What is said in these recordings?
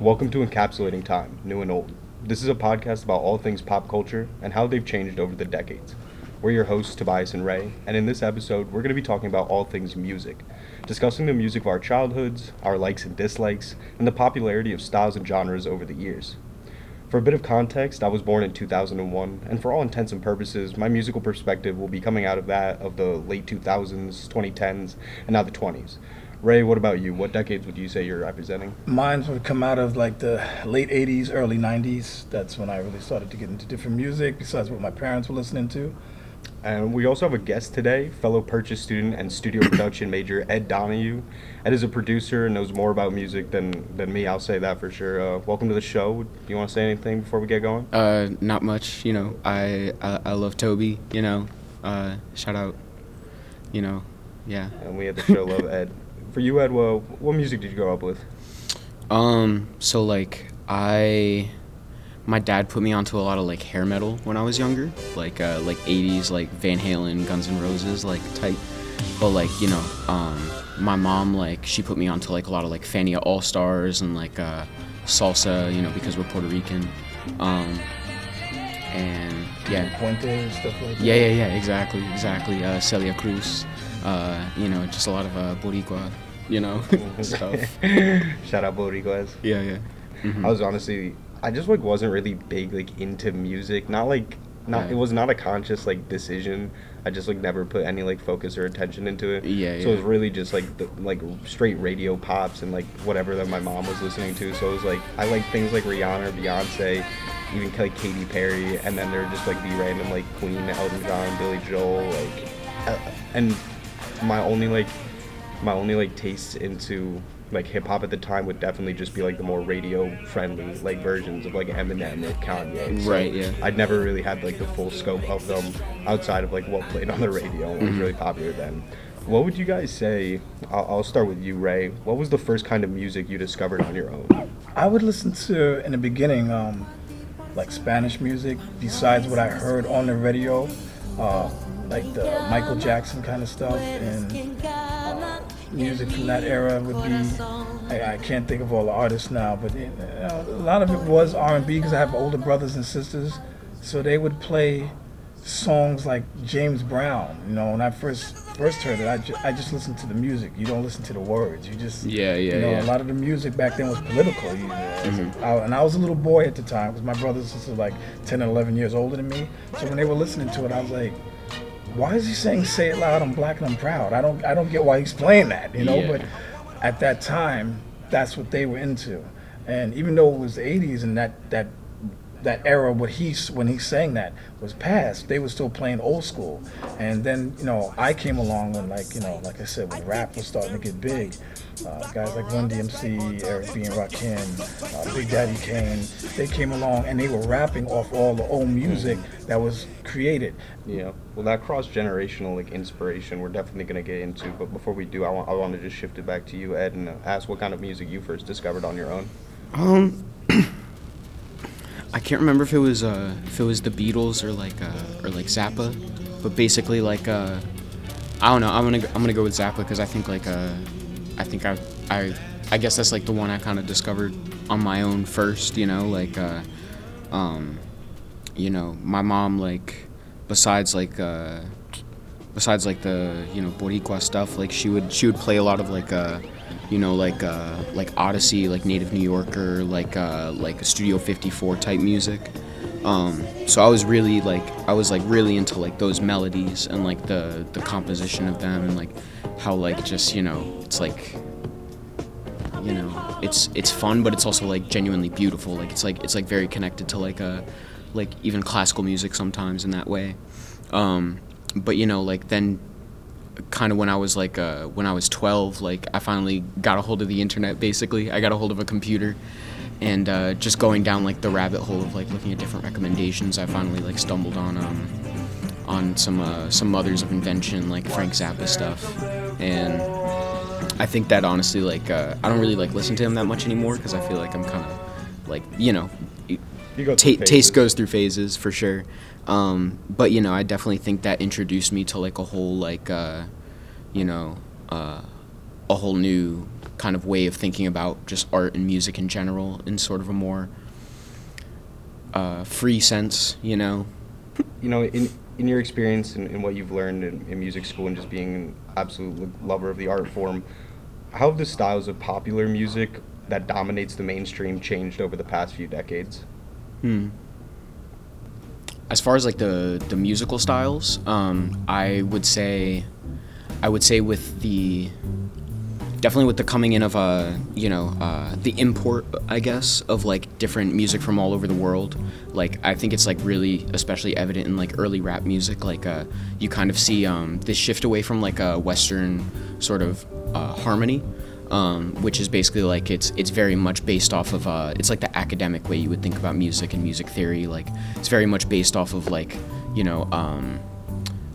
Welcome to Encapsulating Time, New and Old. This is a podcast about all things pop culture and how they've changed over the decades. We're your hosts, Tobias and Ray, and in this episode, we're going to be talking about all things music, discussing the music of our childhoods, our likes and dislikes, and the popularity of styles and genres over the years. For a bit of context, I was born in 2001, and for all intents and purposes, my musical perspective will be coming out of that of the late 2000s, 2010s, and now the 20s. Ray, what about you? What decades would you say you're representing? Mine would come out of like the late 80s, early 90s. That's when I really started to get into different music besides what my parents were listening to. And we also have a guest today, fellow purchase student and studio production major Ed Donahue. Ed is a producer and knows more about music than, than me, I'll say that for sure. Uh, welcome to the show. Do you want to say anything before we get going? Uh, not much. You know, I I, I love Toby. You know, uh, shout out. You know, yeah. And we had the show Love Ed. For you, Ed, what music did you grow up with? Um, so like I, my dad put me onto a lot of like hair metal when I was younger, like uh, like 80s, like Van Halen, Guns N' Roses, like type. But like you know, um, my mom like she put me onto like a lot of like Fania All Stars and like uh, salsa, you know, because we're Puerto Rican. Um, and yeah, Puente stuff like that. Yeah, yeah, yeah, exactly, exactly. Uh, Celia Cruz, uh, you know, just a lot of uh, Boricua, you know, stuff. Shout out Boricuas. Yeah, yeah. Mhm. I was honestly, I just like wasn't really big like into music. Not like, not Yeah. it was not a conscious like decision. I just like never put any like focus or attention into it. Yeah, So it was really just like the, like straight radio pops and like whatever that my mom was listening to. So it was like I like things like Rihanna, or Beyonce, even like Katy Perry, and then there would just like be random like Queen, Elton John, Billy Joel, like, uh, and my only like my only like taste into like hip hop at the time would definitely just be like the more radio friendly like versions of like Eminem or Kanye. So Right, yeah. I'd never really had like the full scope of them outside of like what played on the radio and was Mm-hmm. really popular then. What would you guys say? I'll, I'll start with you, Ray. What was the first kind of music you discovered on your own? I would listen to, in the beginning, um, like Spanish music, besides what I heard on the radio, uh, like the Michael Jackson kind of stuff, and uh, music from that era would be. I, I can't think of all the artists now, but a lot of it was R&B because I have older brothers and sisters, so they would play songs like James Brown. You know, when I first first heard it, I, ju- I just listened to the music. You don't listen to the words. You just Yeah, yeah, you know, yeah. a lot of the music back then was political. You know, a- I- and I was a little boy at the time because my brothers and sisters were like 10 and 11 years older than me. So when they were listening to it, I was like, why is he saying "Say it loud"? I'm black and I'm proud. I don't I don't get why he's playing that. You know, Yeah. but at that time, that's what they were into. And even though it was the 80s and that that that era what he's when he sang that was past they were still playing old school and then you know i came along when like you know like i said when rap was starting to get big uh, guys like run dmc eric b and rakim uh, big daddy kane they came along and they were rapping off all the old music that was created Yeah. Well, that cross generational like inspiration, we're definitely gonna get into. But before we do, I want I want to just shift it back to you, Ed, and uh, ask what kind of music you first discovered on your own. Um, I can't remember if it was uh if it was the Beatles or like uh or like Zappa, but basically like uh I don't know. I'm gonna I'm gonna go with Zappa because I think like uh I think I I I guess that's like the one I kind of discovered on my own first. You know, like uh um you know my mom like besides like uh besides like the you know Boricua stuff, like she would she would play a lot of like uh you know like uh like Odyssey, like Native New Yorker, like uh like Studio 54 type music. Um, so I was really like I was like really into like those melodies and like the the composition of them and like how like just you know it's like you know it's it's fun but it's also like genuinely beautiful like it's like it's like very connected to like a like even classical music sometimes in that way um but you know like then kind of when I was like uh, when I was 12 like I finally got a hold of the internet basically. I got a hold of a computer and uh, just going down like the rabbit hole of like looking at different recommendations I finally like stumbled on um on some uh, some mothers of invention like Frank Zappa stuff. And I think that honestly, like, uh, I don't really like listen to him that much anymore because I feel like I'm kind of like, you know, You go through taste goes through phases for sure. Um, but you know, I definitely think that introduced me to like a whole like, uh, you know, uh, a whole new kind of way of thinking about just art and music in general in sort of a more uh, free sense, you know. You know, in in your experience and, and what you've learned in, in music school and just being an absolute lover of the art form, how have the styles of popular music that dominates the mainstream changed over the past few decades? Hmm. As far as like the the musical styles, um, I would say, I would say with the definitely with the coming in of uh you know uh, the import I guess of like different music from all over the world. Like I think it's like really especially evident in like early rap music. Like uh, you kind of see um, this shift away from like a Western sort of uh, harmony um, which is basically like it's it's very much based off of uh, it's like the academic way you would think about music and music theory. Like it's very much based off of like you know um,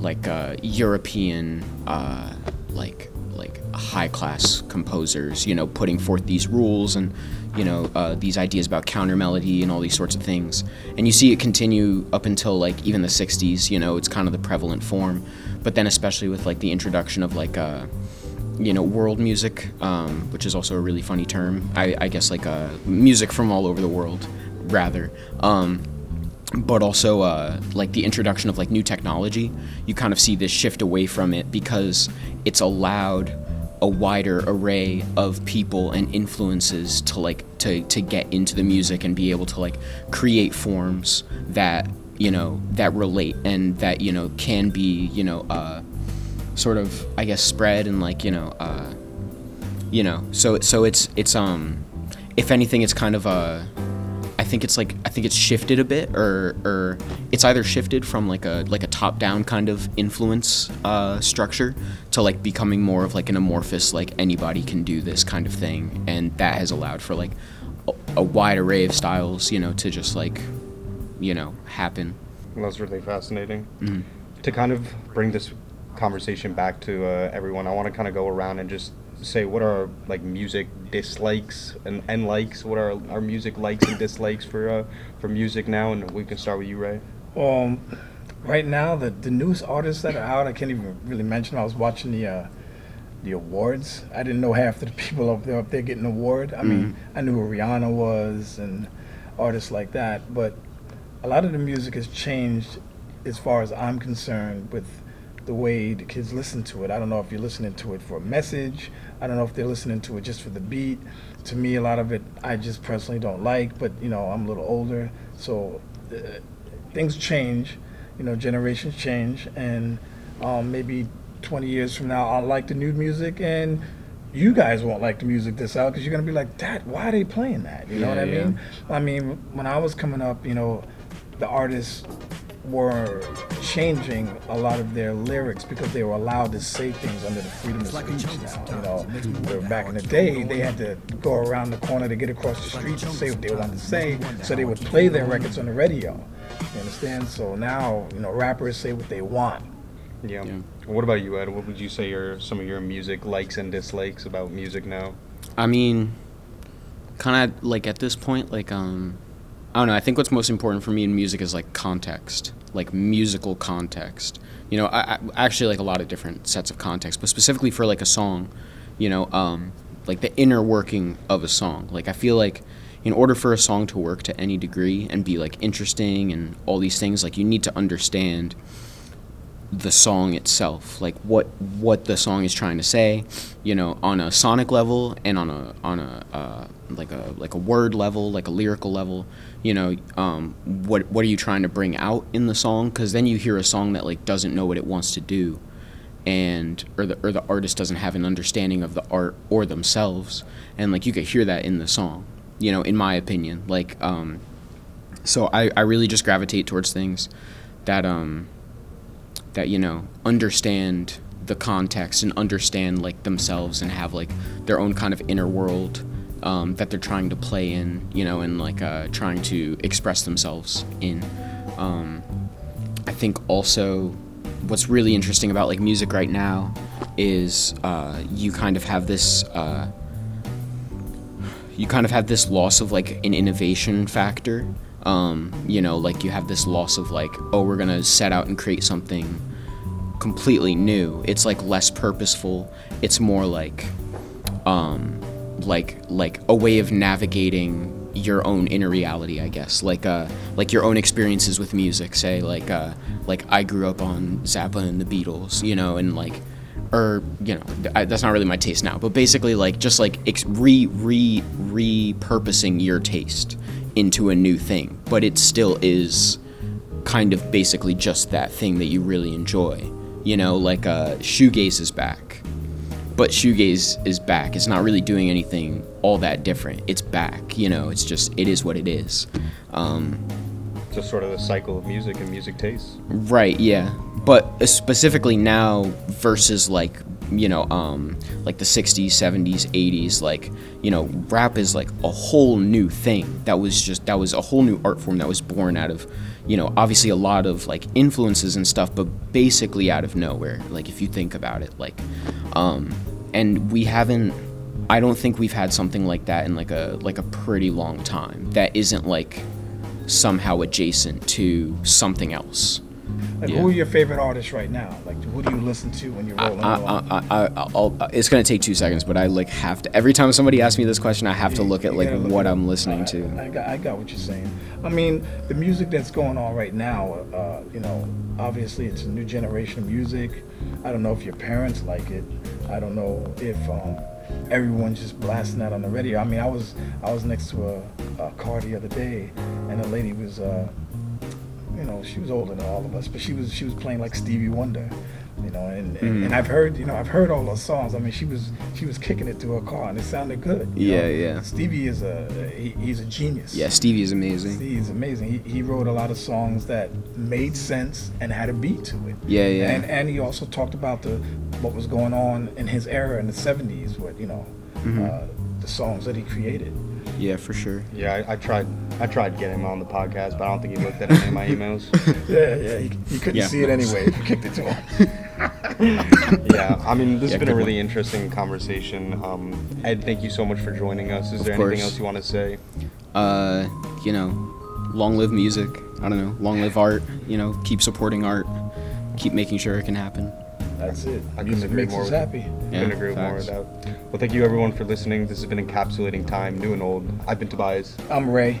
like uh, European uh, like like high class composers. You know, putting forth these rules and you know uh, these ideas about counter melody and all these sorts of things. And you see it continue up until like even the '60s. You know, it's kind of the prevalent form. But then especially with like the introduction of like uh, you know world music, um, which is also a really funny term. I, I guess like uh, music from all over the world, rather. Um, but also uh, like the introduction of like new technology, you kind of see this shift away from it because it's allowed a wider array of people and influences to like to to get into the music and be able to like create forms that you know that relate and that you know can be you know uh, sort of I guess spread and like you know uh, you know so so it's it's um if anything it's kind of a I think it's like I think it's shifted a bit or or it's either shifted from like a like a top down kind of influence uh, structure to like becoming more of like an amorphous like anybody can do this kind of thing and that has allowed for like a, a wide array of styles you know to just like you know happen Well, that's really fascinating. Mhm. To kind of bring this conversation back to uh, everyone, I want to kind of go around and just say what are our, like music dislikes and, and likes. What are our, our music likes and dislikes for uh, for music now? And we can start with you, Ray. Um, right now, the the newest artists that are out, I can't even really mention. I was watching the uh, the awards. I didn't know half of the people up there up there getting an award. I mean, I knew who Rihanna was and artists like that, but a lot of the music has changed as far as I'm concerned with the way the kids listen to it. I don't know if you're listening to it for a message. I don't know if they're listening to it just for the beat. To me, a lot of it I just personally don't like, but you know, I'm a little older, so uh, things change. You know, generations change, and um, maybe 20 years from now, I'll like the new music, and you guys won't like the music that's out because you're gonna be like, "Dad, why are they playing that?" You know Yeah, what I yeah. mean? I mean, when I was coming up, you know, the artists were changing a lot of their lyrics because they were allowed to say things under the freedom of speech now. You know, where back in the day, they had to go around the corner to get across the street to say what they wanted to say, so they would play their records on the radio. You understand? So now, you know, rappers say what they want. Yeah. Yeah. What about you, Ed? What would you say are some of your music likes and dislikes about music now? I mean, kind of like at this point, like um, I don't know. I think what's most important for me in music is like context, like musical context. You know, I, I actually like a lot of different sets of context, but specifically for like a song, you know, um, like the inner working of a song. Like I feel like in order for a song to work to any degree and be like interesting and all these things, like you need to understand the song itself like what what the song is trying to say you know on a sonic level and on a on a uh, like a like a word level like a lyrical level you know um, what what are you trying to bring out in the song? Because then you hear a song that like doesn't know what it wants to do and or the or the artist doesn't have an understanding of the art or themselves. And like you could hear that in the song you know in my opinion. Like um so i i really just gravitate towards things that um that you know understand the context and understand like themselves and have like their own kind of inner world um, that they're trying to play in you know and like uh, trying to express themselves in um, i think also what's really interesting about like music right now is uh, you kind of have this uh, you kind of have this loss of like an innovation factor. Um, you know, like you have this loss of like, oh, we're gonna set out and create something completely new. It's like less purposeful. It's more like, um, like like a way of navigating your own inner reality, I guess. Like uh like your own experiences with music. Say like uh like I grew up on Zappa and the Beatles, you know, and like or you know I, that's not really my taste now but basically like just like ex- re re repurposing your taste into a new thing but it still is kind of basically just that thing that you really enjoy you know like uh shoegaze is back but shoegaze is back it's not really doing anything all that different it's back you know it's just it is what it is um Just sort of the cycle of music and music tastes. Right, yeah. But uh, specifically now versus like, you know, um like the 60s, 70s, 80s, like, you know, rap is like a whole new thing. That was just that was a whole new art form that was born out of, you know, obviously a lot of like influences and stuff, but basically out of nowhere. Like if you think about it, like um and we haven't I don't think we've had something like that in like a like a pretty long time. That isn't like somehow adjacent to something else. Like, Yeah. who are your favorite artists right now? Like, who do you listen to when you're I, rolling I? I, I, I'll, it's gonna take two seconds, but I like have to. Every time somebody asks me this question, I have to look at like look what at- I'm listening I- to. I got, I got what you're saying. I mean, the music that's going on right now, uh, you know, obviously it's a new generation of music. I don't know if your parents like it. I don't know if um, everyone's just blasting that on the radio. I mean, I was I was next to a, a car the other day, and a lady was. Uh, you know, she was older than all of us, but she was she was playing like Stevie Wonder, you know, and, and, Mm-hmm. and I've heard you know I've heard all those songs. I mean, she was she was kicking it to her car, and it sounded good. Yeah, know. yeah. Stevie is a he, he's a genius. Yeah, Stevie is amazing. He's amazing. He, he wrote a lot of songs that made sense and had a beat to it. Yeah, yeah. And and he also talked about the what was going on in his era in the '70s, what you know, Mm-hmm. uh, the songs that he created. Yeah, for sure. Yeah, I, I tried. I tried getting him on the podcast, but I don't think he looked at any of my emails. Yeah, yeah. He, he couldn't Yeah. see it anyway if you kicked it to him. yeah, I mean, this Yeah, has been a really one. interesting conversation. Um, Ed, thank you so much for joining us. Is Of there course. anything else you want to say? Uh, you know, long live music. I don't know, long live art. You know, keep supporting art. Keep making sure it can happen. That's it. I couldn't Music agree makes more us with- happy. Yeah, Couldn't agree with more with that. Well, thank you everyone for listening. This has been Encapsulating Time, new and old. I've been Tobias. I'm Ray.